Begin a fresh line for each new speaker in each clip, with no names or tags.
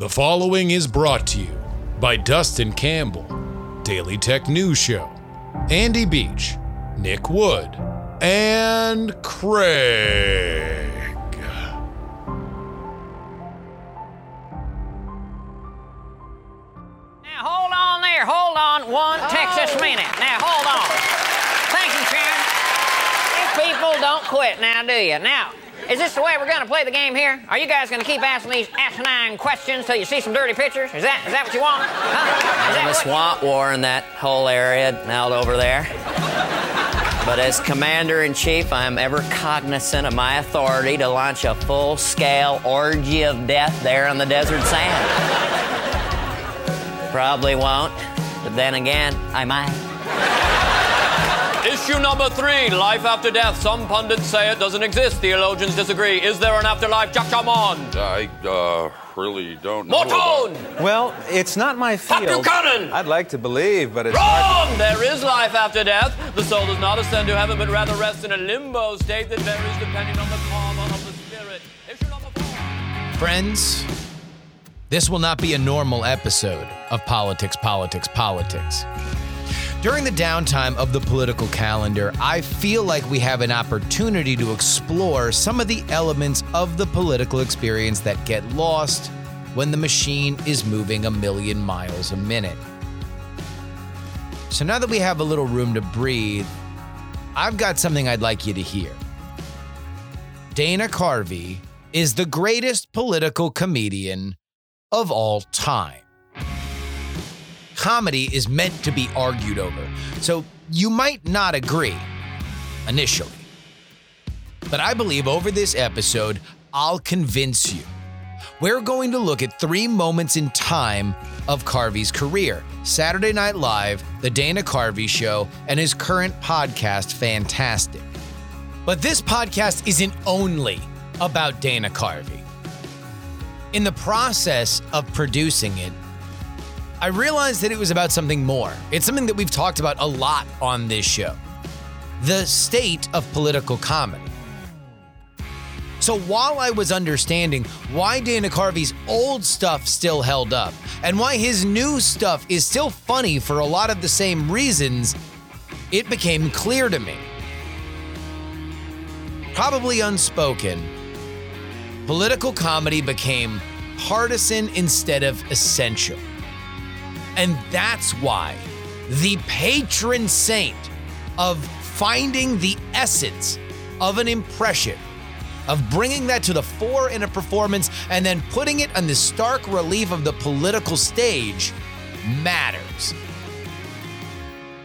The following is brought to you by Dustin Campbell, Daily Tech News Show, Andy Beach, Nick Wood, and Craig.
Now hold on there, hold on one Texas oh. minute. Now hold on. Thank you, Sharon. You people don't quit now, do you? Now, is this the way we're gonna play the game here? Are you guys gonna keep asking these asinine questions till you see some dirty pictures? Is that is that what you want? Huh? Is that
the
what-
swamp war in that whole area out over there. But as commander in chief, I am ever cognizant of my authority to launch a full scale orgy of death there on the desert sand. Probably won't, but then again, I might.
Issue number three, life after death. Some pundits say it doesn't exist. Theologians disagree. Is there an afterlife? Jacamon.
I uh, really don't know.
More
about-
Well, it's not my
Fuck
field.
Buchanan!
I'd like to believe, but it's hard.
Wrong! There is life after death. The soul does not ascend to heaven, but rather rests in a limbo state that varies depending on the karma of the spirit. Issue number four.
Friends, this will not be a normal episode of Politics, Politics, Politics. During the downtime of the political calendar, I feel like we have an opportunity to explore some of the elements of the political experience that get lost when the machine is moving a million miles a minute. So now that we have a little room to breathe, I've got something I'd like you to hear. Dana Carvey is the greatest political comedian of all time. Comedy is meant to be argued over, so you might not agree initially. But I believe over this episode, I'll convince you. We're going to look at three moments in time of Carvey's career Saturday Night Live, The Dana Carvey Show, and his current podcast, Fantastic. But this podcast isn't only about Dana Carvey. In the process of producing it, I realized that it was about something more. It's something that we've talked about a lot on this show the state of political comedy. So while I was understanding why Dana Carvey's old stuff still held up and why his new stuff is still funny for a lot of the same reasons, it became clear to me probably unspoken, political comedy became partisan instead of essential. And that's why the patron saint of finding the essence of an impression, of bringing that to the fore in a performance, and then putting it on the stark relief of the political stage matters.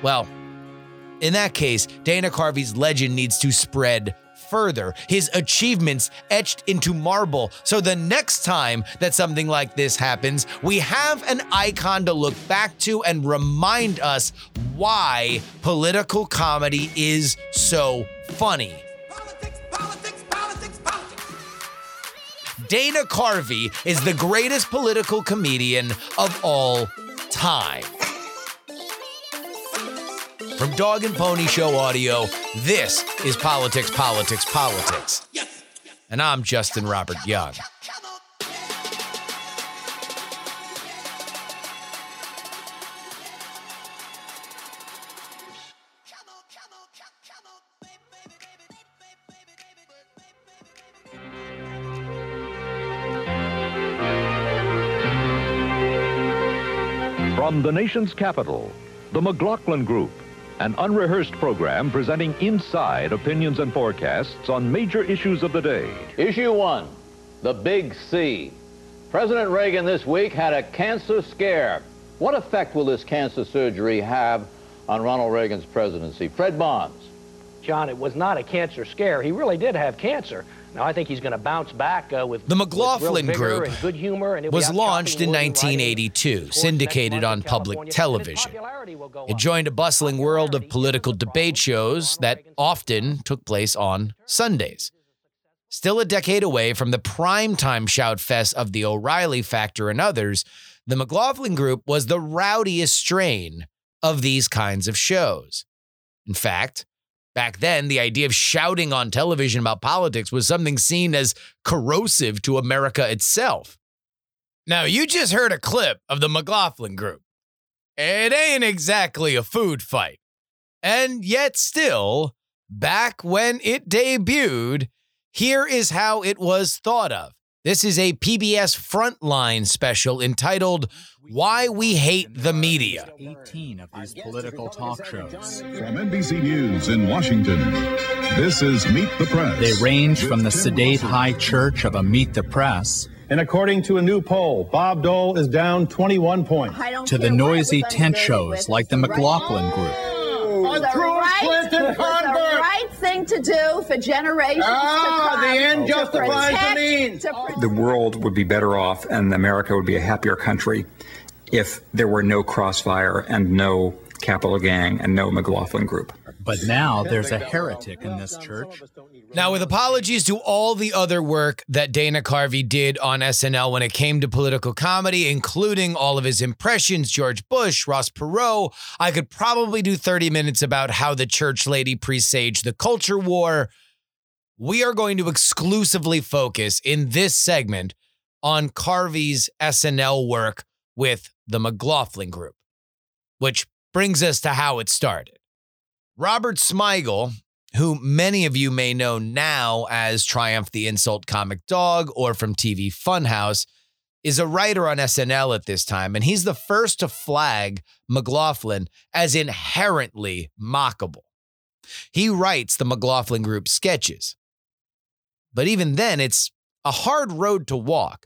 Well, in that case, Dana Carvey's legend needs to spread further, his achievements etched into marble. So the next time that something like this happens, we have an icon to look back to and remind us why political comedy is so funny. Dana Carvey is the greatest political comedian of all time. From Dog and Pony Show Audio, this is Politics, Politics, Politics. And I'm Justin Robert Young.
From the nation's capital, the McLaughlin Group, an unrehearsed program presenting inside opinions and forecasts on major issues of the day.
Issue one, the big C. President Reagan this week had a cancer scare. What effect will this cancer surgery have on Ronald Reagan's presidency? Fred Barnes.
John, it was not a cancer scare. He really did have cancer. Now I think he's going to bounce back uh, with
The McLaughlin Group
and good humor, and
was launched in
wood and writing
1982, syndicated on public
California, and his
television.
popularity will go
It joined a bustling world of political debate shows that often took place on Sundays. Still a decade away from the primetime shout fest of the O'Reilly Factor and others, the McLaughlin Group was the rowdiest strain of these kinds of shows. In fact, back then, the idea of shouting on television about politics was something seen as corrosive to America itself. Now, you just heard a clip of the McLaughlin group. It ain't exactly a food fight. And yet, still, back when it debuted, here is how it was thought of. This is a PBS Frontline special entitled Why We Hate the Media.
18 of these political talk shows.
From NBC News in Washington, this is Meet the Press.
They range from the sedate high church of a Meet the Press
And according to a new poll, Bob Dole is down 21 points.
to the noisy tent shows like the McLaughlin Group.
The right,
Clinton
the right thing to do for generations
Ah,
to come.
the end
to
justifies the means.
the world would be better off and America would be a happier country if there were no crossfire and no capital gang and no McLaughlin group.
But now there's a heretic in this church.
Now, with apologies to all the other work that Dana Carvey did on SNL when it came to political comedy, including all of his impressions, George Bush, Ross Perot, I could probably do 30 minutes about how the church lady presaged the culture war. We are going to exclusively focus in this segment on Carvey's SNL work with the McLaughlin Group, which brings us to how it started. Robert Smigel, who many of you may know now as Triumph the Insult Comic Dog or from TV Funhouse, is a writer on SNL at this time, and he's the first to flag McLaughlin as inherently mockable. He writes the McLaughlin Group sketches. But even then, it's a hard road to walk.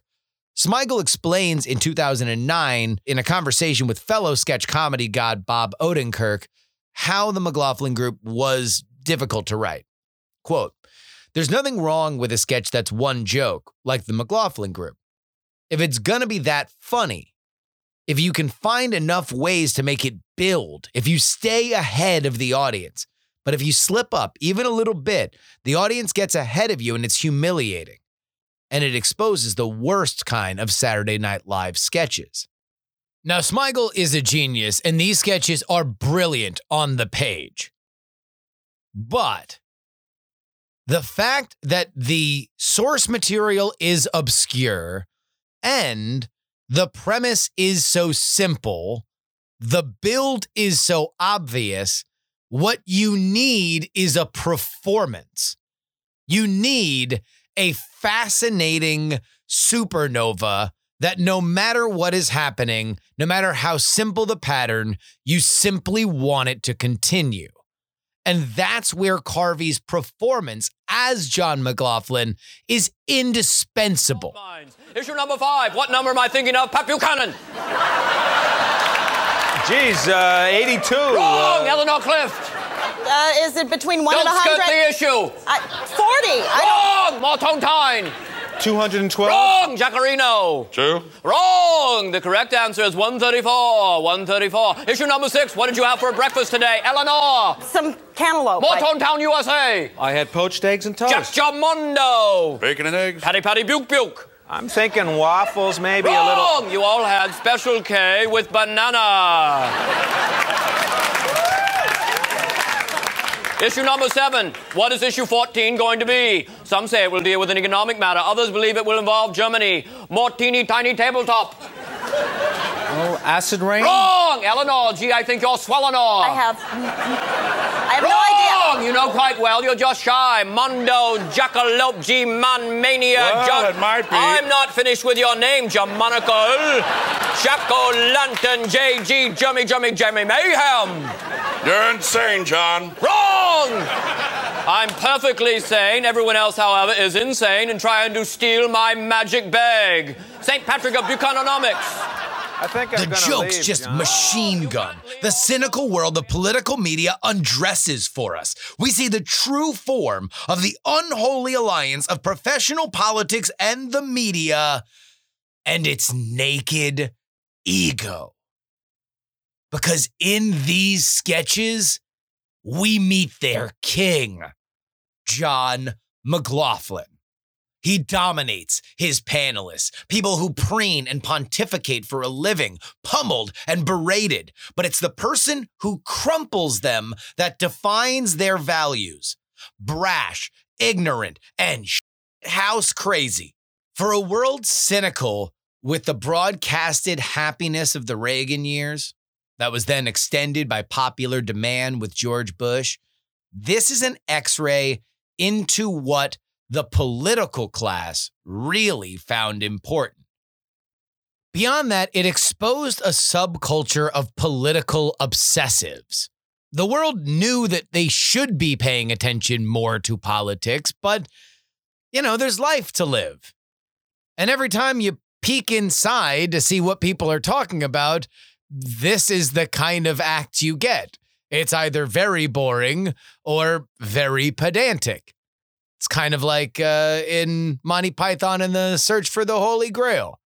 Smigel explains in 2009 in a conversation with fellow sketch comedy god Bob Odenkirk how the McLaughlin group was difficult to write. Quote, there's nothing wrong with a sketch that's one joke, like the McLaughlin group. If it's gonna be that funny, if you can find enough ways to make it build, if you stay ahead of the audience, but if you slip up even a little bit, the audience gets ahead of you and it's humiliating. And it exposes the worst kind of Saturday Night Live sketches. Now, Smigel is a genius, and these sketches are brilliant on the page. But the fact that the source material is obscure and the premise is so simple, the build is so obvious, what you need is a performance. You need a fascinating supernova that no matter what is happening, no matter how simple the pattern, you simply want it to continue. And that's where Carvey's performance as John McLaughlin is indispensable.
Issue number five. What number am I thinking of? Pat Buchanan.
Geez, uh, 82.
Wrong.
uh,
Eleanor Clift.
Uh, is it between one
Don't
and a
skirt
hundred?
the issue.
I, Forty. I
Wrong. Morton Tyne.
212.
Wrong. Jaccarino.
True.
Wrong. The correct answer is 134. 134. Issue number six. What did you have for breakfast today? Eleanor.
some cantaloupe. like-
Morton Town, USA.
I had poached eggs and toast.
Jack Jamondo.
Bacon and eggs.
Patty Patty Buke Buke.
I'm thinking waffles, maybe a little.
Wrong. You all had Special K with banana. Issue number seven. What is issue 14 going to be? Some say it will deal with an economic matter. Others believe it will involve Germany. More tiny tabletop.
Oh, acid rain?
Wrong! Eleanor, gee, I think you're swelling off.
I have. I have no
Wrong!
idea.
You know quite well, you're just shy. Mondo, Jackalope, G Man Mania,
Well,
Jack-
it might be.
I'm not finished with your name, Jamonical. Jacko Lantern, JG, Jummy, Jummy, Jimmy Mayhem.
You're insane, John.
Wrong! I'm perfectly sane. Everyone else, however, is insane and trying to steal my magic bag. St. Patrick of Buchanonomics.
I think
The joke's
leave,
just
John.
machine gun. The cynical world of political media undresses for us. We see the true form of the unholy alliance of professional politics and the media and its naked ego. Because in these sketches, we meet their king, John McLaughlin. He dominates his panelists, people who preen and pontificate for a living, pummeled and berated. But it's the person who crumples them that defines their values brash, ignorant, and house crazy. For a world cynical with the broadcasted happiness of the Reagan years that was then extended by popular demand with George Bush, this is an x ray into what the political class really found important. Beyond that, it exposed a subculture of political obsessives. The world knew that they should be paying attention more to politics, but, you know, there's life to live. And every time you peek inside to see what people are talking about, this is the kind of act you get. It's either very boring or very pedantic. It's kind of like uh, in Monty Python and the Search for the Holy Grail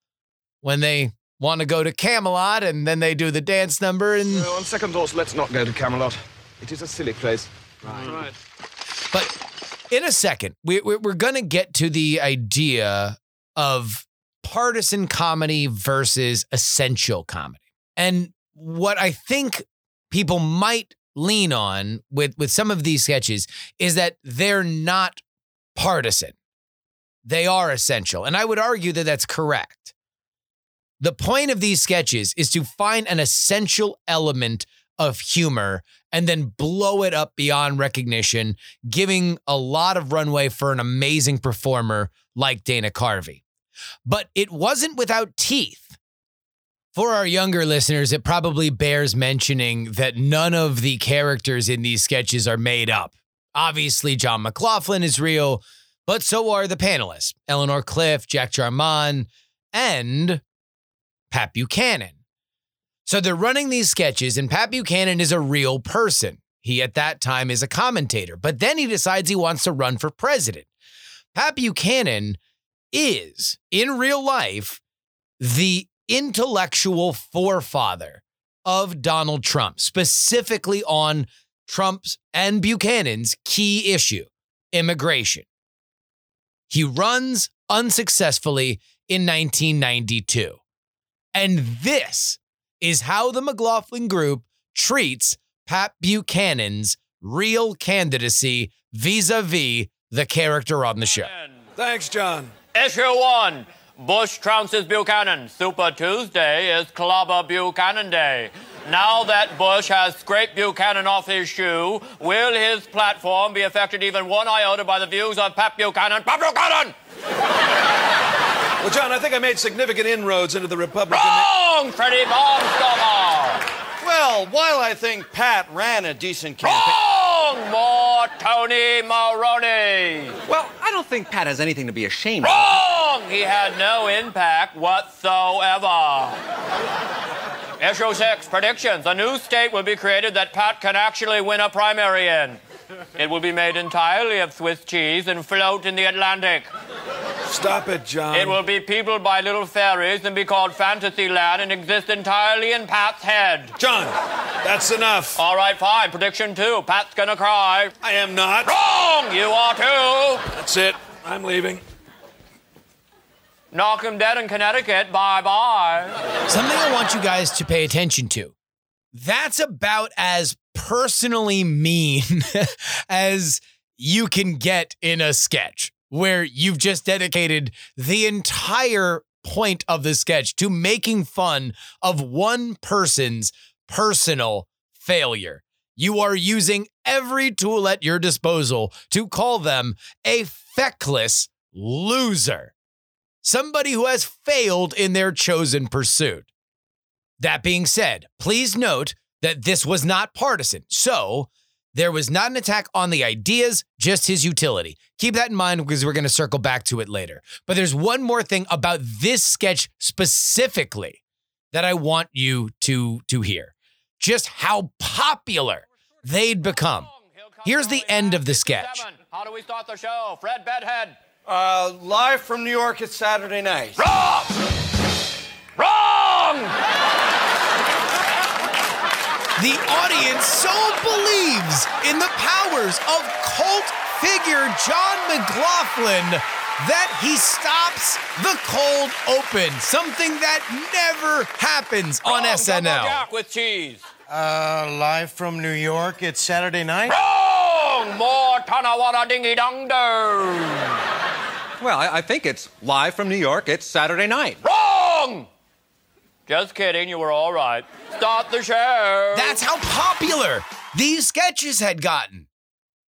when they want to go to Camelot and then they do the dance number and
Uh, on second thoughts, let's not go to Camelot. It is a silly place.
Right. But in a second, we, we, we're going to get to the idea of partisan comedy versus essential comedy. And what I think people might lean on with, with some of these sketches is that they're not partisan, they are essential. And I would argue that that's correct. The point of these sketches is to find an essential element of humor and then blow it up beyond recognition, giving a lot of runway for an amazing performer like Dana Carvey. But it wasn't without teeth. For our younger listeners, it probably bears mentioning that none of the characters in these sketches are made up. Obviously, John McLaughlin is real, but so are the panelists Eleanor Clift, Jack Germond, and Pat Buchanan. So they're running these sketches, and Pat Buchanan is a real person. He, at that time, is a commentator, but then he decides he wants to run for president. Pat Buchanan is, in real life, the intellectual forefather of Donald Trump, specifically on Trump's and Buchanan's key issue immigration. He runs unsuccessfully in 1992. And this is how the McLaughlin Group treats Pat Buchanan's real candidacy vis a vis the character on the show.
Thanks, John. Issue one. Bush trounces Buchanan. Super Tuesday is Clobber Buchanan Day. Now that Bush has scraped Buchanan off his shoe, will his platform be affected even one iota by the views of Pat Buchanan? Pat Buchanan!
Well, John, I think I made significant inroads into the Republican.
Wrong, Freddie Barnstormer!
Well, while I think Pat ran a decent campaign.
Wrong, more Tony Maroney!
Well, I don't think Pat has anything to be ashamed of.
Wrong! He had no impact whatsoever. Issue 6, predictions. A new state will be created that Pat can actually win a primary in. It will be made entirely of Swiss cheese and float in the Atlantic.
Stop it, John.
It will be peopled by little fairies and be called Fantasyland and exist entirely in Pat's head.
John, that's enough.
All right, fine. Prediction two. Pat's gonna cry.
I am not.
Wrong! You are too.
That's it. I'm leaving.
Knock him dead in Connecticut. Bye bye.
Something I want you guys to pay attention to. That's about as personally mean as you can get in a sketch where you've just dedicated the entire point of the sketch to making fun of one person's personal failure. You are using every tool at your disposal to call them a feckless loser. Somebody who has failed in their chosen pursuit. That being said, please note that this was not partisan. So, there was not an attack on the ideas, just his utility. Keep that in mind because we're going to circle back to it later. But there's one more thing about this sketch specifically that I want you to to hear. Just how popular they'd become. Here's the end of the sketch.
How do we start the show? Fred Bedhead.
Uh, live from New York, it's Saturday night.
Wrong! Wrong!
The audience so believes in the powers of cult figure John McLaughlin that he stops the cold open, something that never happens on
Wrong,
SNL.
Double Jack with cheese.
Uh, live from New York, it's Saturday night.
Wrong! More Tanawara Dingy Dong Do.
Well, I, I think it's live from New York. It's Saturday night.
Wrong! Just kidding, you were all right. Start the show.
That's how popular these sketches had gotten.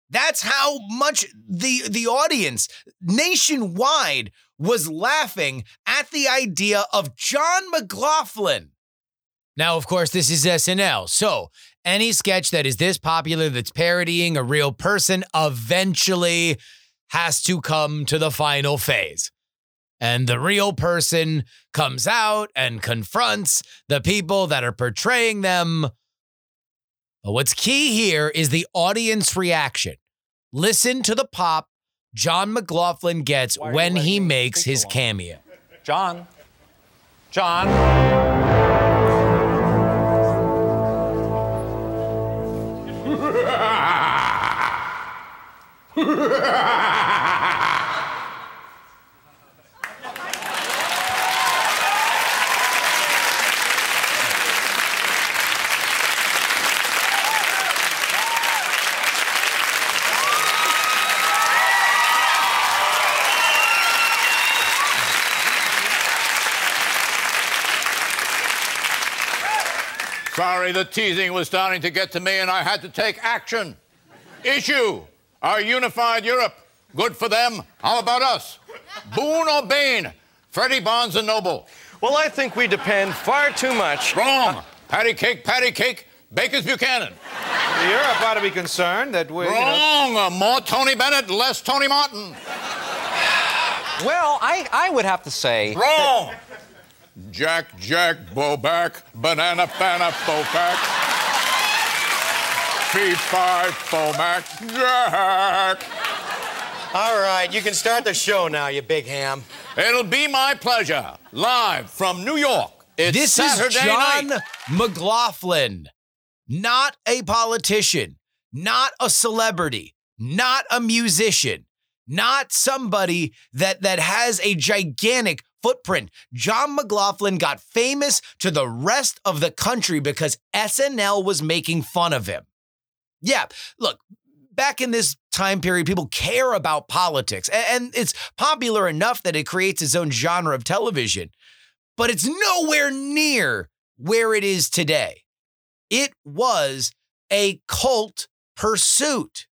That's how much the the audience nationwide was laughing at the idea of John McLaughlin. Now, of course, this is SNL. So, any sketch that is this popular that's parodying a real person eventually has to come to the final phase. And the real person comes out and confronts the people that are portraying them. But what's key here is the audience reaction. Listen to the pop John McLaughlin gets when he makes his cameo.
John. John.
Sorry, the teasing was starting to get to me and I had to take action. Issue our unified Europe. Good for them. How about us? Boone or Bane? Freddie Barnes and Noble.
Well, I think we depend far too much.
Wrong. Patty cake, patty cake, Baker's Buchanan.
Europe ought to be concerned that we. You know,
Wrong. Uh, More Tony Bennett, less Tony Martin.
Well, I, I would have to say.
Wrong. Jack, Jack, Boback, Banana, Fana. Fee, Fi, Fomac, Jack.
All right, you can start the show now, you big ham.
It'll be my pleasure. Live from New York. It's
this
Saturday
is John
night.
McLaughlin, not a politician, not a celebrity, not a musician, not somebody that that has a gigantic footprint. John McLaughlin got famous to the rest of the country because SNL was making fun of him. Yeah, look, back in this time period, people care about politics, and it's popular enough that it creates its own genre of television, but it's nowhere near where it is today. It was a cult pursuit.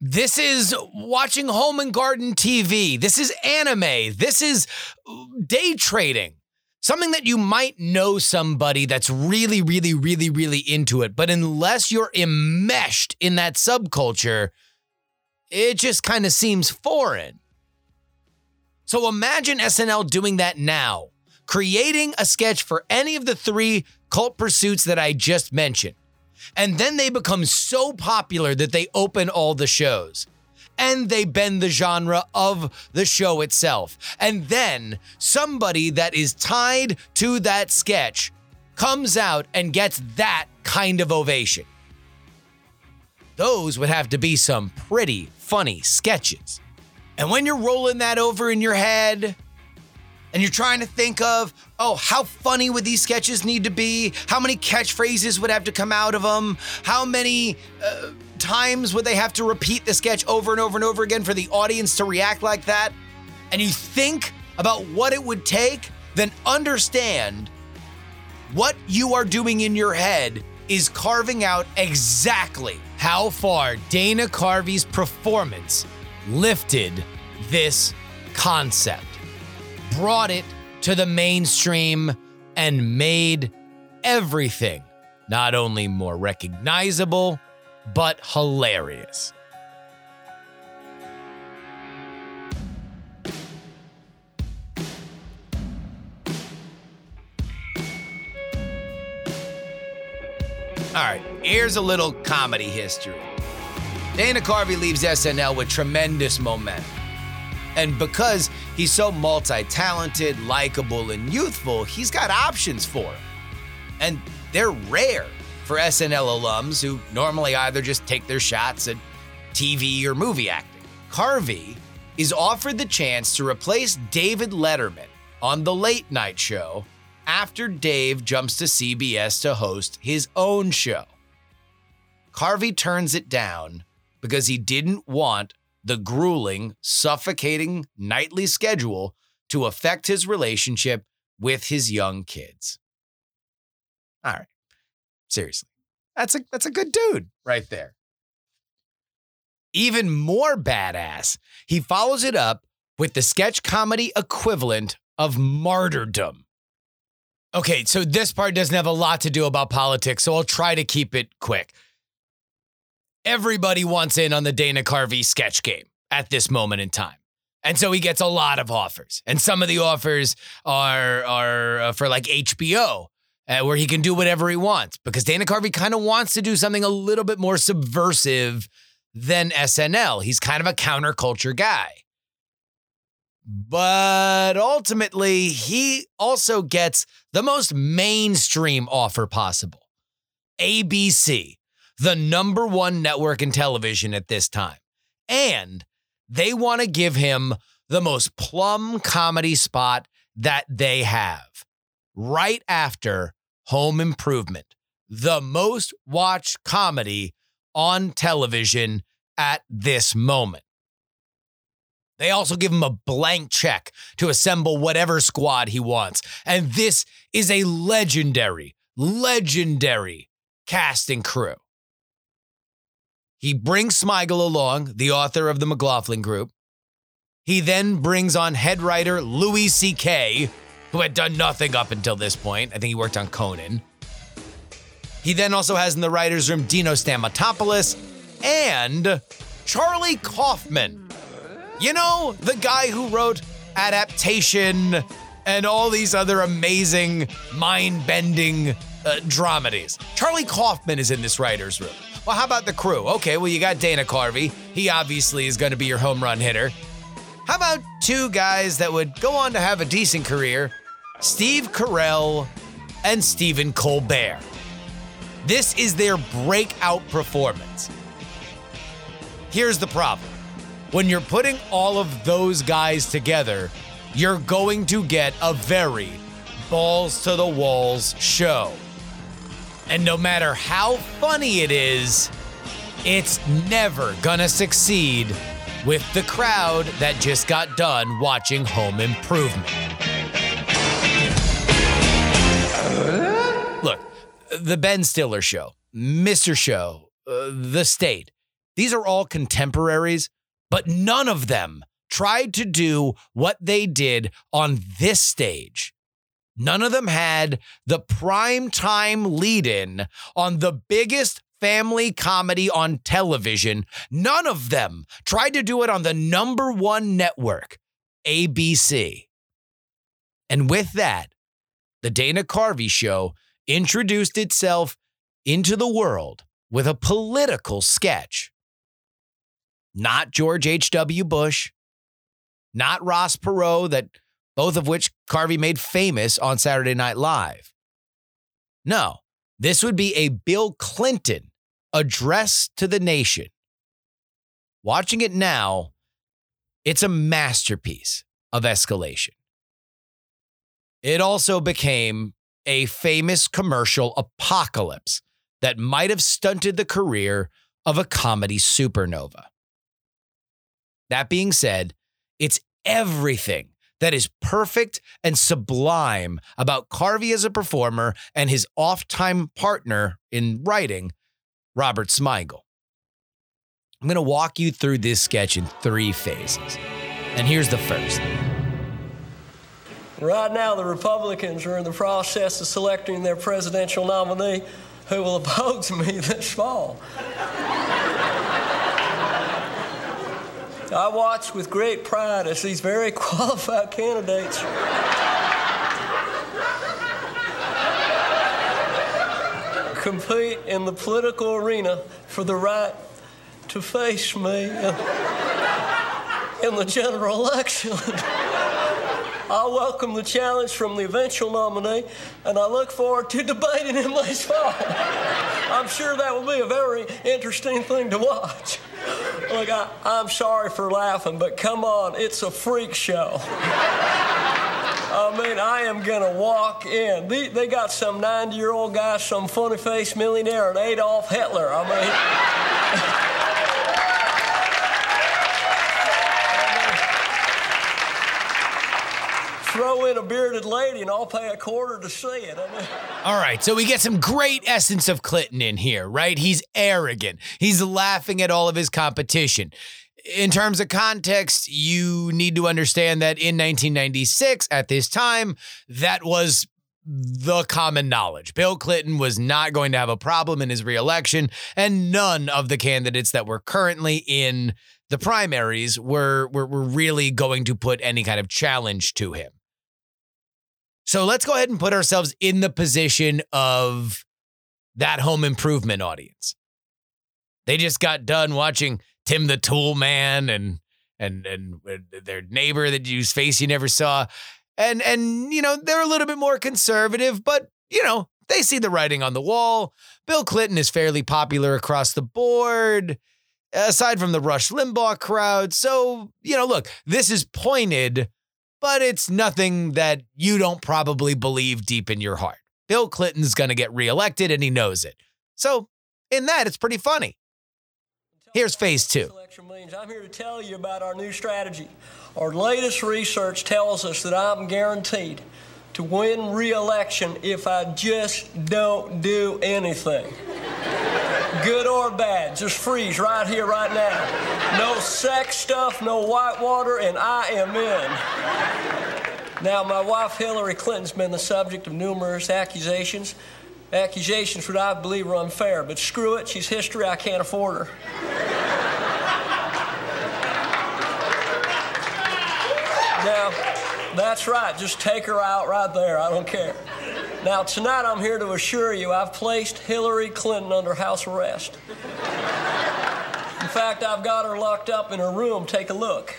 This is watching home and garden TV. This is anime. This is uh, day trading. Something that you might know somebody that's really, really, really, really into it. But unless you're enmeshed in that subculture, it just kind of seems foreign. So imagine SNL doing that now, creating a sketch for any of the three cult pursuits that I just mentioned. And then they become so popular that they open all the shows. And they bend the genre of the show itself. And then somebody that is tied to that sketch comes out and gets that kind of ovation. Those would have to be some pretty funny sketches. And when you're rolling that over in your head, and you're trying to think of, oh, how funny would these sketches need to be? How many catchphrases would have to come out of them? How many uh, times would they have to repeat the sketch over and over and over again for the audience to react like that? And you think about what it would take, then understand what you are doing in your head is carving out exactly how far Dana Carvey's performance lifted this concept brought it to the mainstream and made everything not only more recognizable, but hilarious. All right, here's a little comedy history. Dana Carvey leaves SNL with tremendous momentum. And because he's so multi talented, likable, and youthful, he's got options for him. And they're rare for SNL alums who normally either just take their shots at TV or movie acting. Carvey is offered the chance to replace David Letterman on The Late Night Show after Dave jumps to CBS to host his own show. Carvey turns it down because he didn't want the grueling, suffocating nightly schedule to affect his relationship with his young kids. All right. Seriously. That's a that's a good dude right there. Even more badass, he follows it up with the sketch comedy equivalent of martyrdom. Okay, so this part doesn't have a lot to do about politics, so I'll try to keep it quick. Everybody wants in on the Dana Carvey sketch game at this moment in time. And so he gets a lot of offers. And some of the offers are are uh, for like HBO, uh, where he can do whatever he wants because Dana Carvey kind of wants to do something a little bit more subversive than SNL. He's kind of a counterculture guy. But ultimately, he also gets the most mainstream offer possible ABC, the number one network in television at this time. And they want to give him the most plum comedy spot that they have right after Home Improvement, the most watched comedy on television at this moment. They also give him a blank check to assemble whatever squad he wants. And this is a legendary, legendary casting crew. He brings Smigel along, the author of the McLaughlin Group. He then brings on head writer Louis C.K., who had done nothing up until this point. I think he worked on Conan. He then also has in the writer's room Dino Stamatopoulos and Charlie Kaufman. You know, the guy who wrote Adaptation and all these other amazing, mind bending uh, dramedies. Charlie Kaufman is in this writer's room. Well, how about the crew? Okay, well, you got Dana Carvey. He obviously is going to be your home run hitter. How about two guys that would go on to have a decent career Steve Carell and Stephen Colbert? This is their breakout performance. Here's the problem when you're putting all of those guys together, you're going to get a very balls to the walls show. And no matter how funny it is, it's never gonna succeed with the crowd that just got done watching Home Improvement. Look, the Ben Stiller show, Mr. Show, uh, The State, these are all contemporaries, but none of them tried to do what they did on this stage. None of them had the prime time lead in on the biggest family comedy on television. None of them tried to do it on the number one network, ABC. And with that, the Dana Carvey show introduced itself into the world with a political sketch. Not George H.W. Bush, not Ross Perot, that both of which Carvey made famous on Saturday Night Live. No, this would be a Bill Clinton address to the nation. Watching it now, it's a masterpiece of escalation. It also became a famous commercial apocalypse that might have stunted the career of a comedy supernova. That being said, it's everything that is perfect and sublime about Carvey as a performer and his off time partner in writing, Robert Smigel. I'm going to walk you through this sketch in three phases. And here's the first.
Right now, the Republicans are in the process of selecting their presidential nominee who will oppose me this fall. I watch with great pride as these very qualified candidates compete in the political arena for the right to face me in, the general election. I welcome the challenge from the eventual nominee, and I look forward to debating him this fall. I'm sure that will be a very interesting thing to watch. Look, I, I'm sorry for laughing, but come on, it's a freak show. I mean, I am gonna walk in. They, they got some 90 year old guy, some funny faced millionaire, and Adolf Hitler. I mean, throw in a bearded lady and I'll pay a quarter to see it. I mean,
All right, so we get some great essence of Clinton in here, right? He's arrogant. He's laughing at all of his competition. In terms of context, you need to understand that in 1996, at this time, that was the common knowledge. Bill Clinton was not going to have a problem in his reelection, and none of the candidates that were currently in the primaries were, were, were really going to put any kind of challenge to him. So let's go ahead and put ourselves in the position of that home improvement audience. They just got done watching Tim the Tool Man and and and uh, their neighbor that whose face you never saw. And and you know, they're a little bit more conservative, but you know, they see the writing on the wall. Bill Clinton is fairly popular across the board, aside from the Rush Limbaugh crowd. So, you know, look, this is pointed but it's nothing that you don't probably believe deep in your heart. Bill Clinton's going to get reelected and he knows it. So, in that, it's pretty funny. Here's phase two.
I'm here to tell you about our new strategy. Our latest research tells us that I'm guaranteed to win re-election if I just don't do anything. Good or bad, just freeze right here, right now. No sex stuff, no white water, and I am in. Now, my wife Hillary Clinton's been the subject of numerous accusations. Accusations that I believe are unfair, but screw it, she's history, I can't afford her. Now, that's right. Just take her out right there. I don't care. Now, tonight I'm here to assure you I've placed Hillary Clinton under house arrest. In fact, I've got her locked up in her room. Take a look.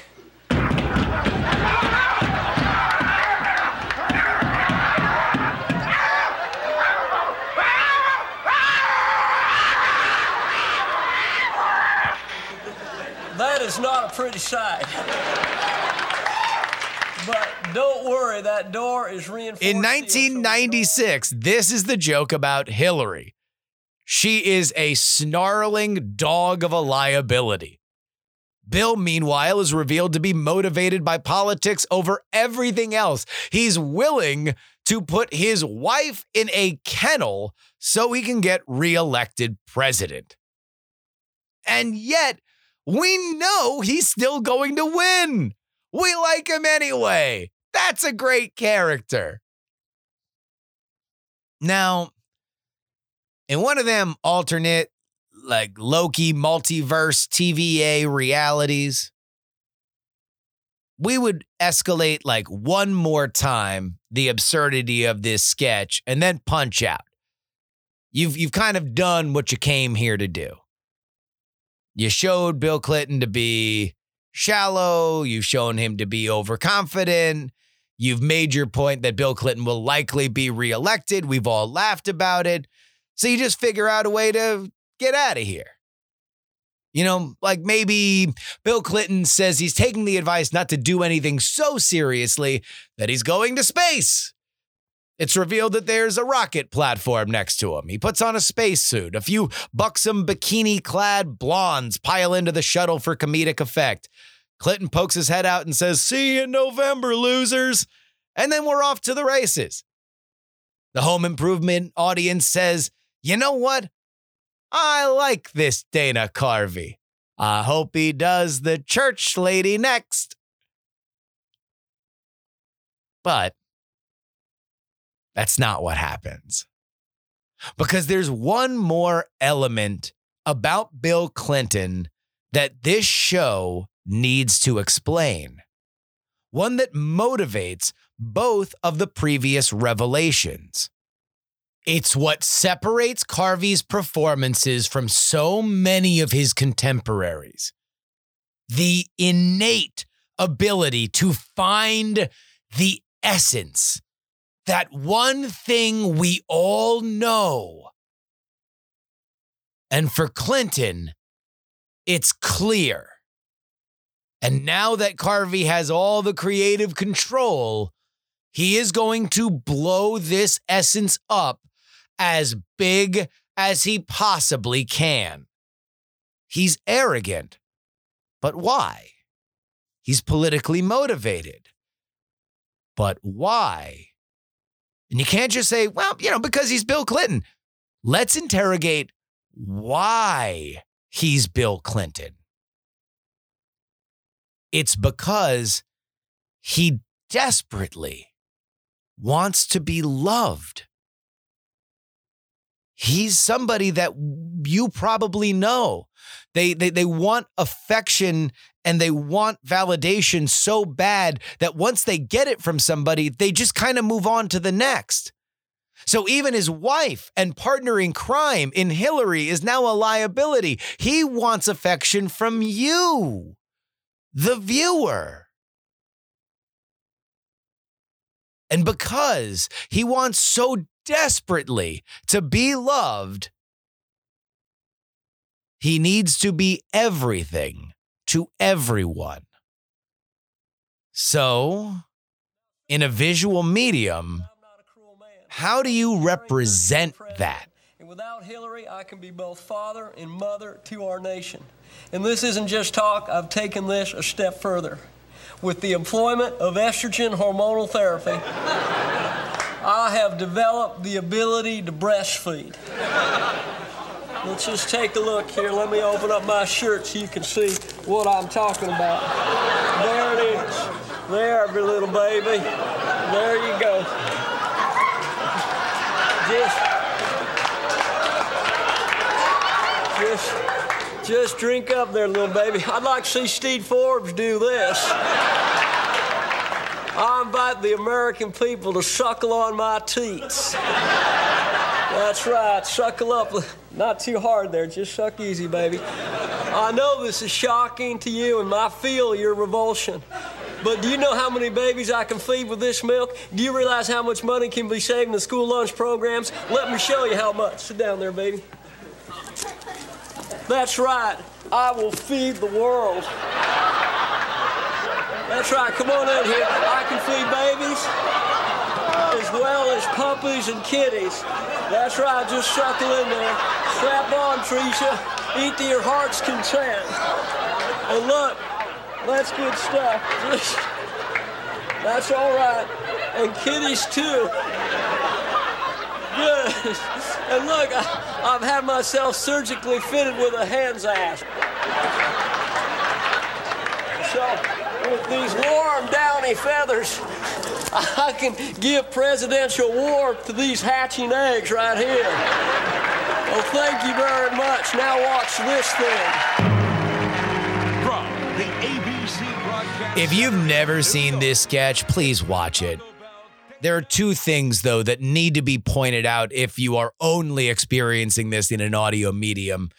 That is not a pretty sight. But don't worry, that door is reinforced.
In 1996, this is the joke about Hillary. She is a snarling dog of a liability. Bill, meanwhile, is revealed to be motivated by politics over everything else. He's willing to put his wife in a kennel so he can get reelected president. And yet, we know he's still going to win. We like him anyway. That's a great character. Now, in one of them alternate, like Loki multiverse TVA realities, we would escalate like one more time the absurdity of this sketch and then punch out. You've you've kind of done what you came here to do. You showed Bill Clinton to be shallow, you've shown him to be overconfident. You've made your point that Bill Clinton will likely be reelected. We've all laughed about it. So you just figure out a way to get out of here. You know, like maybe Bill Clinton says he's taking the advice not to do anything so seriously that he's going to space. It's revealed that there's a rocket platform next to him. He puts on a spacesuit. A few buxom bikini clad blondes pile into the shuttle for comedic effect. Clinton pokes his head out and says, See you in November, losers. And then we're off to the races. The home improvement audience says, You know what? I like this Dana Carvey. I hope he does the church lady next. But that's not what happens. Because there's one more element about Bill Clinton that this show needs to explain. One that motivates both of the previous revelations. It's what separates Carvey's performances from so many of his contemporaries. The innate ability to find the essence, that one thing we all know. And for Clinton, it's clear. And now that Carvey has all the creative control, he is going to blow this essence up as big as he possibly can. He's arrogant. But why? He's politically motivated. But why? And you can't just say, well, you know, because he's Bill Clinton. Let's interrogate why he's Bill Clinton. It's because he desperately wants to be loved. He's somebody that you probably know. They, they, they want affection and they want validation so bad that once they get it from somebody, they just kind of move on to the next. So even his wife and partner in crime in Hillary is now a liability. He wants affection from you, the viewer. And because he wants so desperately to be loved, he needs to be everything to everyone. So, in a visual medium, how do you represent that?
And without Hillary, I can be both father and mother to our nation. And this isn't just talk, I've taken this a step further. With the employment of estrogen hormonal therapy, I have developed the ability to breastfeed. Let's just take a look here. Let me open up my shirt so you can see what I'm talking about. There it is. There, every little baby. There you go. Just, just, just drink up there, little baby. I'd like to see Steve Forbes do this. I invite the American people to suckle on my teats. That's right, suckle up. Not too hard there, just suck easy, baby. I know this is shocking to you, and I feel your revulsion. But do you know how many babies I can feed with this milk? Do you realize how much money can be saved in the school lunch programs? Let me show you how much. Sit down there, baby. That's right. I will feed the world. That's right. Come on in here. I can feed babies as well as puppies and kitties. That's right. Just suckle in there. Strap on, Tricia. Eat to your heart's content. And look, that's good stuff. That's all right. And kitties too. Good. And look, I, I've had myself surgically fitted with a hand's ass. So, with these warm, downy feathers, I can give presidential warmth to these hatching eggs right here. Well, thank you very much. Now watch this thing.
If you've never seen this sketch, please watch it. There are two things, though, that need to be pointed out if you are only experiencing this in an audio medium.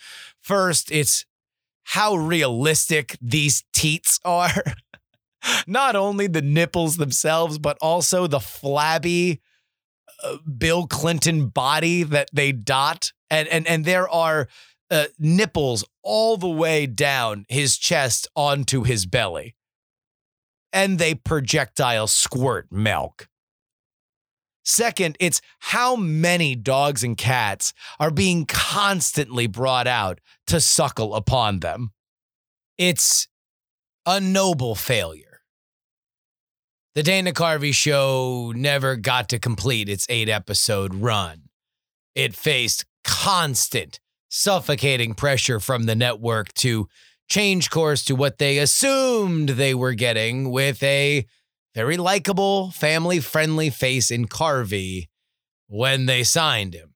First, it's how realistic these teats are. Not only the nipples themselves, but also the flabby uh, Bill Clinton body that they dot. And, and, and there are uh, nipples all the way down his chest onto his belly. And they projectile squirt milk. Second, it's how many dogs and cats are being constantly brought out to suckle upon them. It's a noble failure. The Dana Carvey show never got to complete its eight episode run. It faced constant, suffocating pressure from the network to change course to what they assumed they were getting with a very likable, family friendly face in Carvey when they signed him.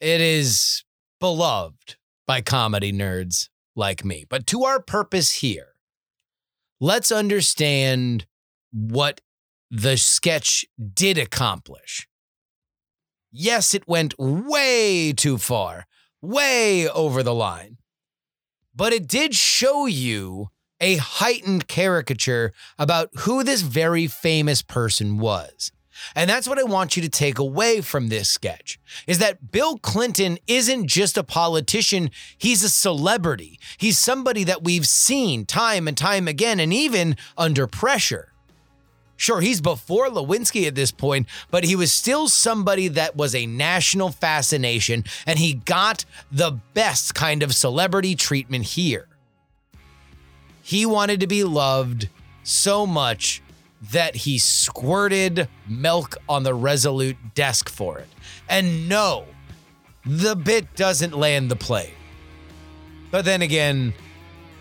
It is beloved by comedy nerds like me. But to our purpose here, let's understand what the sketch did accomplish. Yes, it went way too far, way over the line, but it did show you a heightened caricature about who this very famous person was. And that's what I want you to take away from this sketch is that Bill Clinton isn't just a politician, he's a celebrity. He's somebody that we've seen time and time again and even under pressure. Sure, he's before Lewinsky at this point, but he was still somebody that was a national fascination and he got the best kind of celebrity treatment here. He wanted to be loved so much that he squirted milk on the Resolute desk for it. And no, the bit doesn't land the plane. But then again,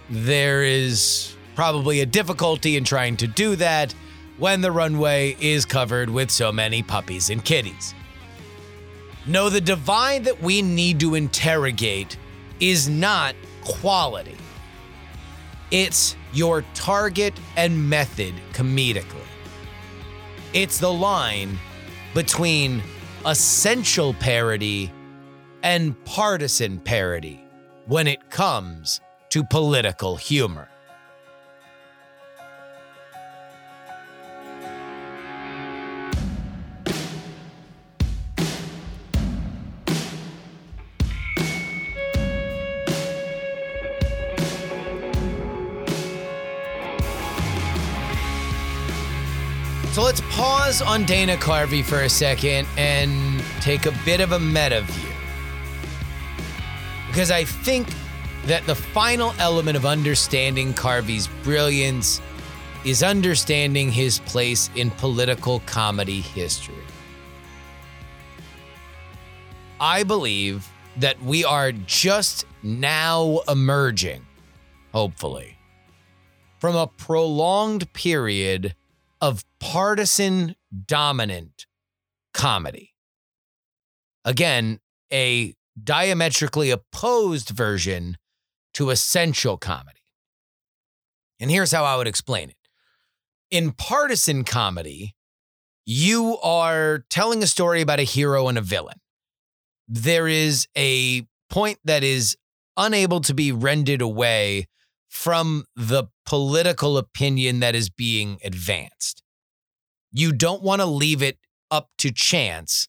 there is probably a difficulty in trying to do that when the runway is covered with so many puppies and kitties. No, the divide that we need to interrogate is not quality. It's your target and method comedically. It's the line between essential parody and partisan parody when it comes to political humor. So let's pause on Dana Carvey for a second and take a bit of a meta view. Because I think that the final element of understanding Carvey's brilliance is understanding his place in political comedy history. I believe that we are just now emerging, hopefully, from a prolonged period of partisan dominant comedy. Again, a diametrically opposed version to essential comedy. And here's how I would explain it in partisan comedy, you are telling a story about a hero and a villain. There is a point that is unable to be rendered away from the political opinion that is being advanced. You don't want to leave it up to chance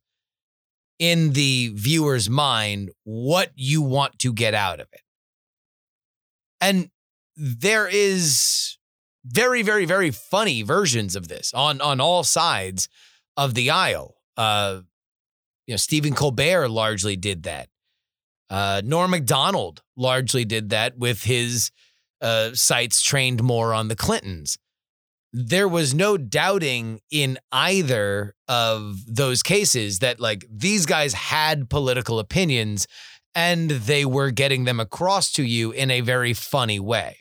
in the viewer's mind what you want to get out of it. And there is very, very, very funny versions of this on on all sides of the aisle. Uh, you know, Stephen Colbert largely did that. Uh, Norm Macdonald largely did that with his uh, sights trained more on the Clintons. There was no doubting in either of those cases that like these guys had political opinions and they were getting them across to you in a very funny way.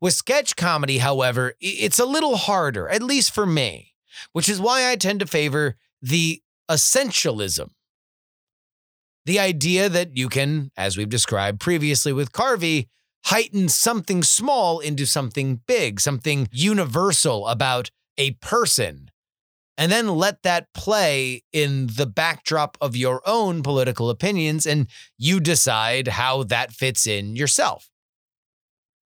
With sketch comedy, however, it's a little harder, at least for me, which is why I tend to favor the essentialism. The idea that you can, as we've described previously with Carvey, heighten something small into something big, something universal about a person, and then let that play in the backdrop of your own political opinions, and you decide how that fits in yourself.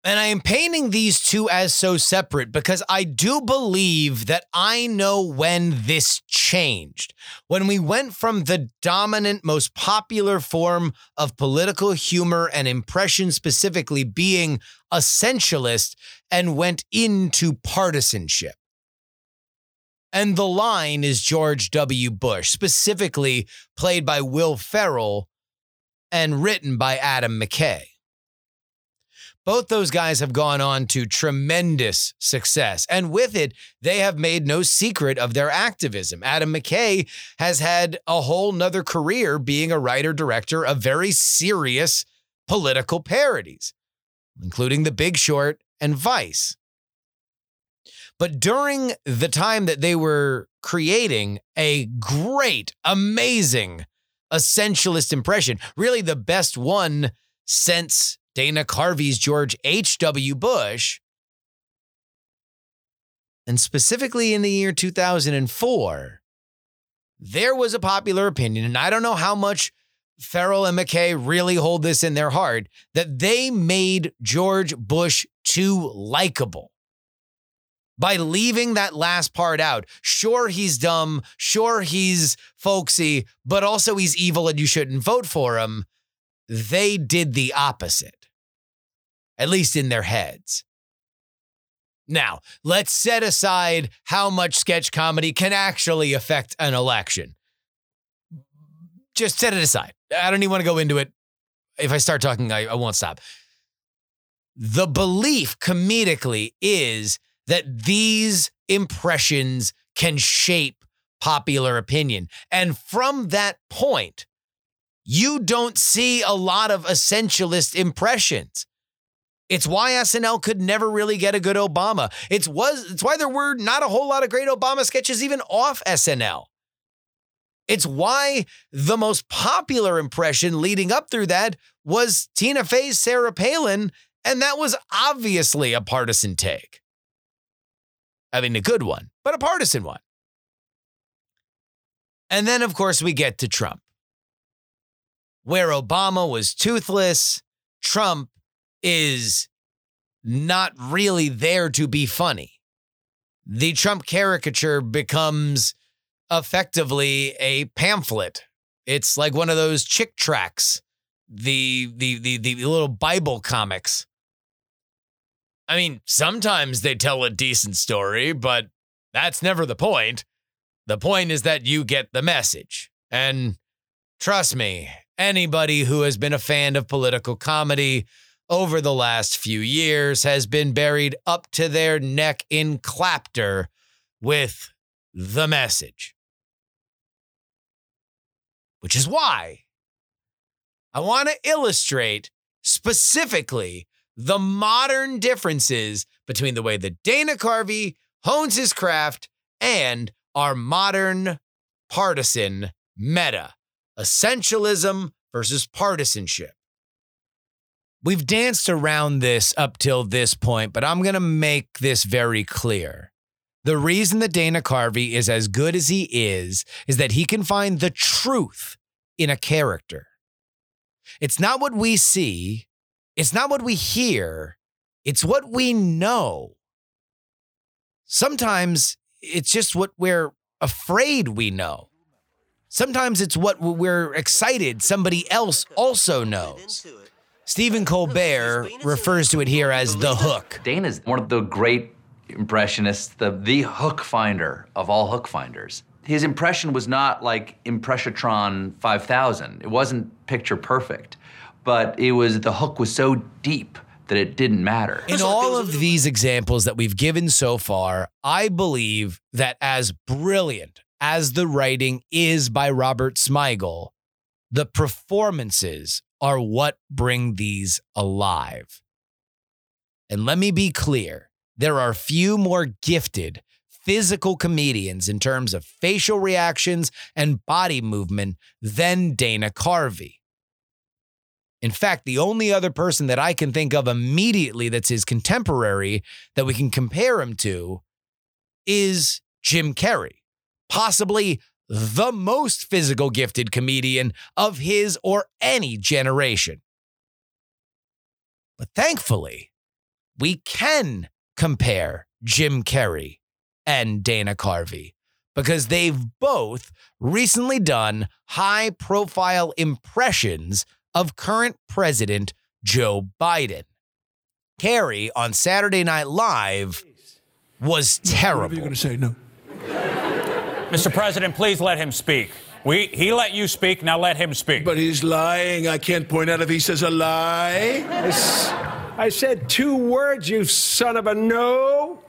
And I am painting these two as so separate because I do believe that I know when this changed. When we went from the dominant, most popular form of political humor and impression, specifically being essentialist, and went into partisanship. And the line is George W. Bush, specifically played by Will Ferrell and written by Adam McKay. Both those guys have gone on to tremendous success. And with it, they have made no secret of their activism. Adam McKay has had a whole nother career being a writer director of very serious political parodies, including The Big Short and Vice. But during the time that they were creating a great, amazing essentialist impression, really the best one since Dana Carvey's George H.W. Bush, and specifically in the year 2004, there was a popular opinion, and I don't know how much Ferrell and McKay really hold this in their heart, that they made George Bush too likable by leaving that last part out. Sure, he's dumb. Sure, he's folksy, but also he's evil and you shouldn't vote for him. They did the opposite, at least in their heads. Now, let's set aside how much sketch comedy can actually affect an election. Just set it aside. I don't even want to go into it. If I start talking, I, I won't stop. The belief comedically is that these impressions can shape popular opinion. And from that point, you don't see a lot of essentialist impressions. It's why SNL could never really get a good Obama. It's was it's why there were not a whole lot of great Obama sketches even off SNL. It's why the most popular impression leading up through that was Tina Fey's Sarah Palin, and that was obviously a partisan take. I mean, a good one, but a partisan one. And then, of course, we get to Trump, where Obama was toothless. Trump is not really there to be funny. The Trump caricature becomes effectively a pamphlet. It's like one of those Chick tracts, the the the the little Bible comics. I mean, sometimes they tell a decent story, but that's never the point. The point is that you get the message. And trust me, anybody who has been a fan of political comedy over the last few years has been buried up to their neck in clapter with the message. Which is why I want to illustrate specifically the modern differences between the way that Dana Carvey hones his craft and our modern partisan meta essentialism versus partisanship. We've danced around this up till this point, but I'm going to make this very clear. The reason that Dana Carvey is as good as he is is that he can find the truth in a character. It's not what we see, it's not what we hear, it's what we know. Sometimes it's just what we're afraid we know. Sometimes it's what we're excited somebody else also knows. Stephen Colbert refers to it here as the hook.
Dana's one of the great impressionists, the, the hook finder of all hook finders. His impression was not like Impressionatron 5000. It wasn't picture perfect, but it was the hook was so deep that it didn't matter.
In all of these examples that we've given so far, I believe that as brilliant as the writing is by Robert Smigel, the performances are what bring these alive. And let me be clear there are few more gifted physical comedians in terms of facial reactions and body movement than Dana Carvey. In fact, the only other person that I can think of immediately that's his contemporary that we can compare him to is Jim Carrey, possibly the most physical gifted comedian of his or any generation. But thankfully, we can compare Jim Carrey and Dana Carvey because they've both recently done high profile impressions of current President Joe Biden. Carrey on Saturday Night Live was terrible.
What are you going to say? No.
Mr. President, please let him speak. We, he let you speak, now let him speak.
But he's lying. I can't point out if he says a lie.
I, s- I said two words, you son of a no.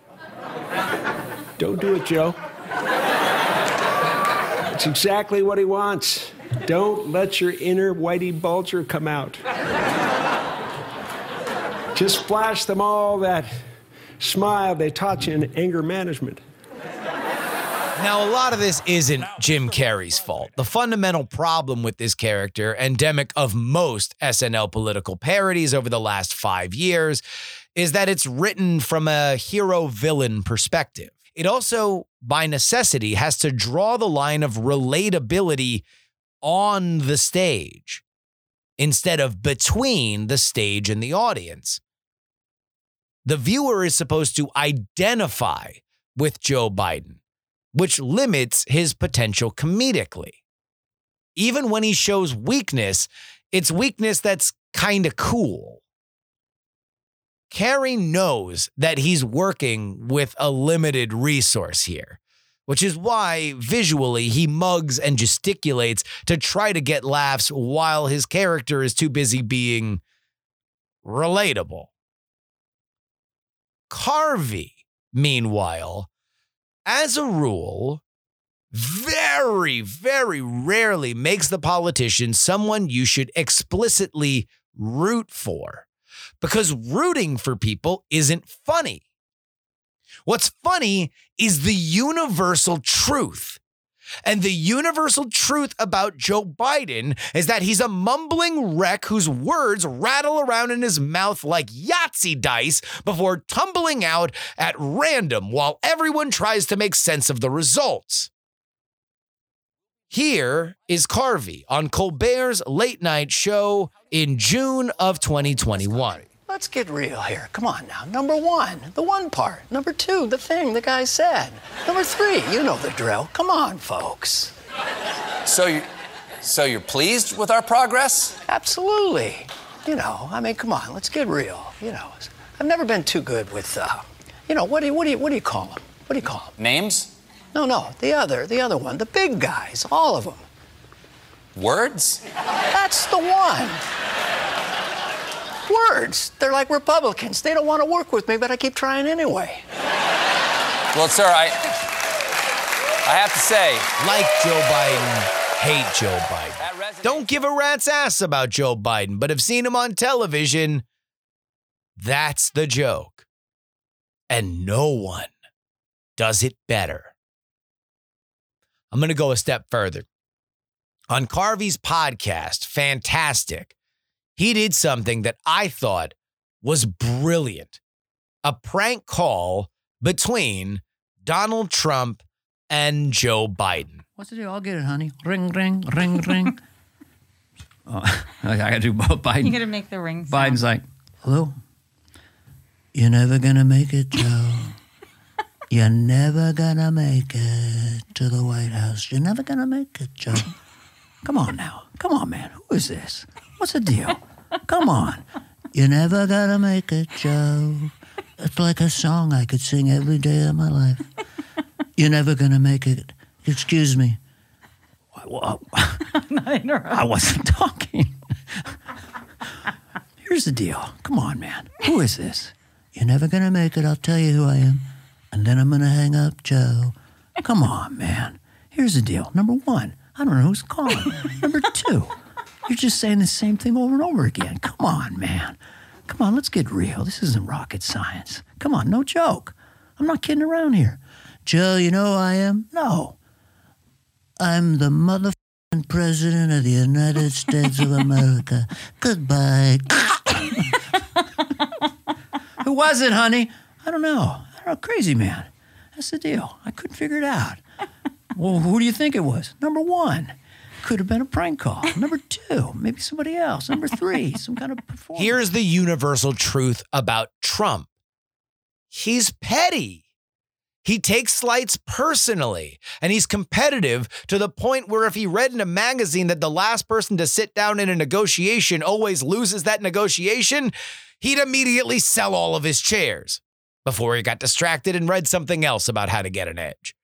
Don't do it, Joe. It's exactly what he wants. Don't let your inner Whitey Bulger come out. Just flash them all that smile they taught you in anger management.
Now, a lot of this isn't Jim Carrey's fault. The fundamental problem with this character, endemic of most SNL political parodies over the last five years, is that it's written from a hero villain perspective. It also, by necessity, has to draw the line of relatability on the stage instead of between the stage and the audience. The viewer is supposed to identify with Joe Biden, which limits his potential comedically. Even when he shows weakness, it's weakness that's kind of cool. Carrey knows that he's working with a limited resource here, which is why visually he mugs and gesticulates to try to get laughs while his character is too busy being relatable. Carvey meanwhile, as a rule, very, very rarely makes the politician someone you should explicitly root for because rooting for people isn't funny. What's funny is the universal truth. And the universal truth about Joe Biden is that he's a mumbling wreck whose words rattle around in his mouth like Yahtzee dice before tumbling out at random while everyone tries to make sense of the results. Here is Carvey on Colbert's late night show in June of 2021.
Let's get real here. Come on now. Number one, the one part. Number two, the thing the guy said. Number three, you know the drill. Come on, folks.
So you, so you're pleased with our progress?
Absolutely. You know, I mean, come on, let's get real. You know, I've never been too good with, uh, you know, what do you, what do you, what do you call them? What do you call them?
Names?
No, no, the other, the other one, the big guys, all of them.
Words?
That's the one. Words. They're like Republicans. They don't want to work with me, but I keep trying anyway.
Well, sir, I, I have to say,
like Joe Biden, hate Joe Biden. Don't give a rat's ass about Joe Biden, but have seen him on television. That's the joke. And no one does it better. I'm going to go a step further. On Carvey's podcast, Fantastic, he did something that I thought was brilliant a prank call between Donald Trump and Joe Biden.
What's the deal? I'll get it, honey. Ring, ring, ring, ring. oh, I gotta do both. Biden.
You gotta make the ring. Sound.
Biden's like, hello. You're never gonna make it, Joe. You're never gonna make it to the White House. You're never gonna make it, Joe. Come on now. Come on, man. Who is this? What's the deal? Come on. You're never gonna make it, Joe. It's like a song I could sing every day of my life. You're never gonna make it. Excuse me. Well, I wasn't talking. Here's the deal. Come on, man. Who is this? You're never gonna make it. I'll tell you who I am. And then I'm gonna hang up, Joe. Come on, man. Here's the deal. Number one, I don't know who's calling. Number two, you're just saying the same thing over and over again. Come on, man. Come on, let's get real. This isn't rocket science. Come on, no joke. I'm not kidding around here. Joe, you know who I am? No. I'm the motherfucking president of the United States of America. Goodbye. who was it, honey? I don't know. I don't know. Crazy man. That's the deal. I couldn't figure it out. well, who do you think it was? Number one. Could have been a prank call. Number two, maybe somebody else. Number three, some kind of performance.
Here's the universal truth about Trump he's petty. He takes slights personally and he's competitive to the point where if he read in a magazine that the last person to sit down in a negotiation always loses that negotiation, he'd immediately sell all of his chairs before he got distracted and read something else about how to get an edge.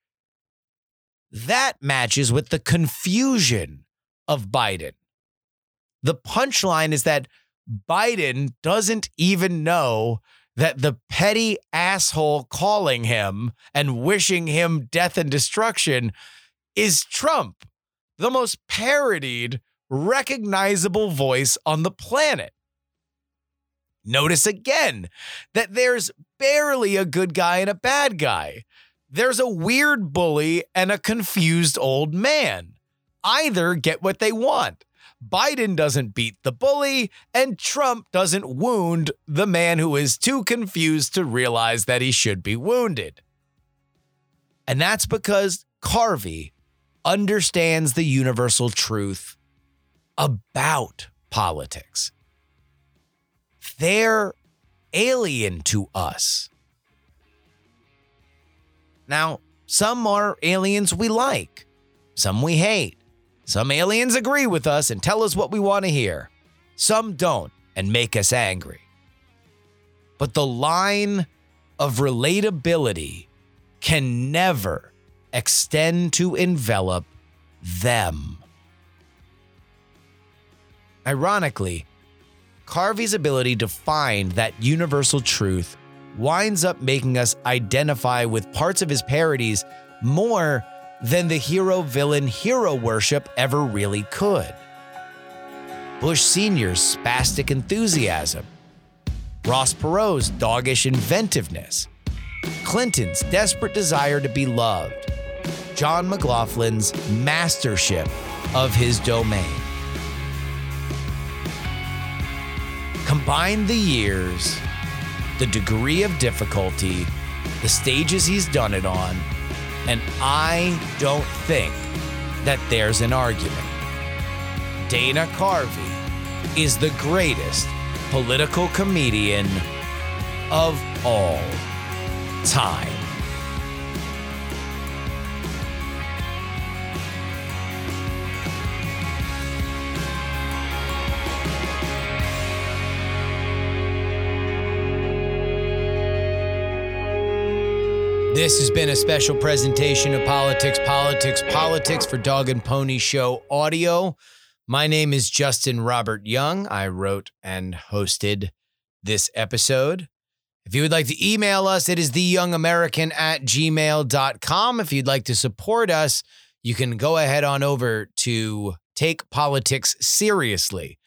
That matches with the confusion of Biden. The punchline is that Biden doesn't even know that the petty asshole calling him and wishing him death and destruction is Trump, the most parodied, recognizable voice on the planet. Notice again that there's barely a good guy and a bad guy. There's a weird bully and a confused old man. Either get what they want. Biden doesn't beat the bully, and Trump doesn't wound the man who is too confused to realize that he should be wounded. And that's because Carvey understands the universal truth about politics. They're alien to us. Now, some are aliens we like, some we hate. Some aliens agree with us and tell us what we want to hear. Some don't and make us angry. But the line of relatability can never extend to envelop them. Ironically, Carvey's ability to find that universal truth winds up making us identify with parts of his parodies more than the hero villain hero worship ever really could. Bush Sr.'s spastic enthusiasm, Ross Perot's doggish inventiveness, Clinton's desperate desire to be loved, John McLaughlin's mastership of his domain. Combine the years, the degree of difficulty, the stages he's done it on, and I don't think that there's an argument. Dana Carvey is the greatest political comedian of all time. This has been a special presentation of Politics, Politics, Politics for Dog and Pony Show Audio. My name is Justin Robert Young. I wrote and hosted this episode. If you would like to email us, it is theyoungamerican at gmail.com. If you'd like to support us, you can go ahead on over to Take Politics Seriously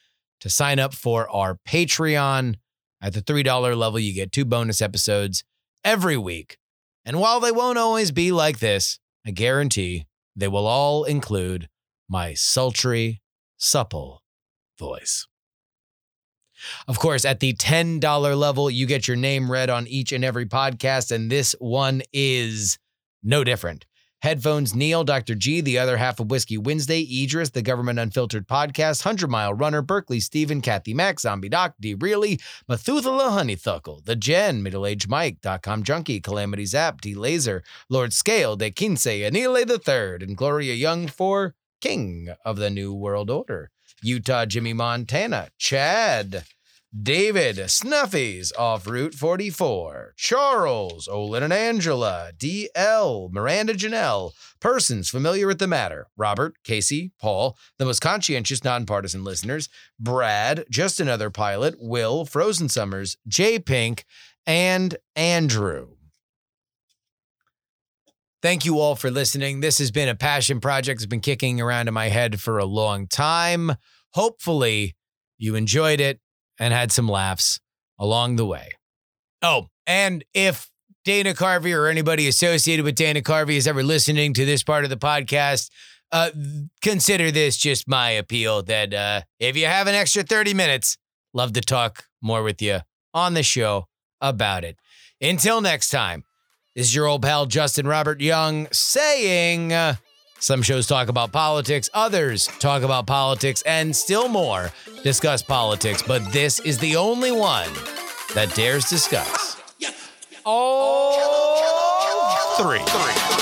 to sign up for our Patreon. At the $3 level, you get two bonus episodes every week. And while they won't always be like this, I guarantee they will all include my sultry, supple voice. Of course, at the $10 level, you get your name read on each and every podcast, and this one is no different. Headphones Neil, Dr. G, the other half of Whiskey Wednesday, Idris, the Government Unfiltered Podcast, 100 Mile Runner, Berkeley Stephen, Kathy Mack, Zombie Doc, D. Reilly, Methuselah Honeythuckle, The Jen, Middle Aged Mike, Dotcom Junkie, Calamity Zap, D. Laser, Lord Scale, De Quince, Anile the Third, and Gloria Young for King of the New World Order. Utah Jimmy Montana, Chad, David, Snuffies off Route 44, Charles, Olin and Angela, DL, Miranda Janelle, persons familiar with the matter, Robert, Casey, Paul, the most conscientious nonpartisan listeners, Brad, just another pilot, Will, Frozen Summers, J Pink, and Andrew. Thank you all for listening. This has been a passion project. That's been kicking around in my head for a long time. Hopefully, you enjoyed it and had some laughs along the way. Oh, and if Dana Carvey or anybody associated with Dana Carvey is ever listening to this part of the podcast, uh, consider this just my appeal that uh, if you have an extra 30 minutes, love to talk more with you on the show about it. Until next time, this is your old pal Justin Robert Young saying uh, some shows talk about politics, others talk about politics, and still more discuss politics, but this is the only one that dares discuss. All three.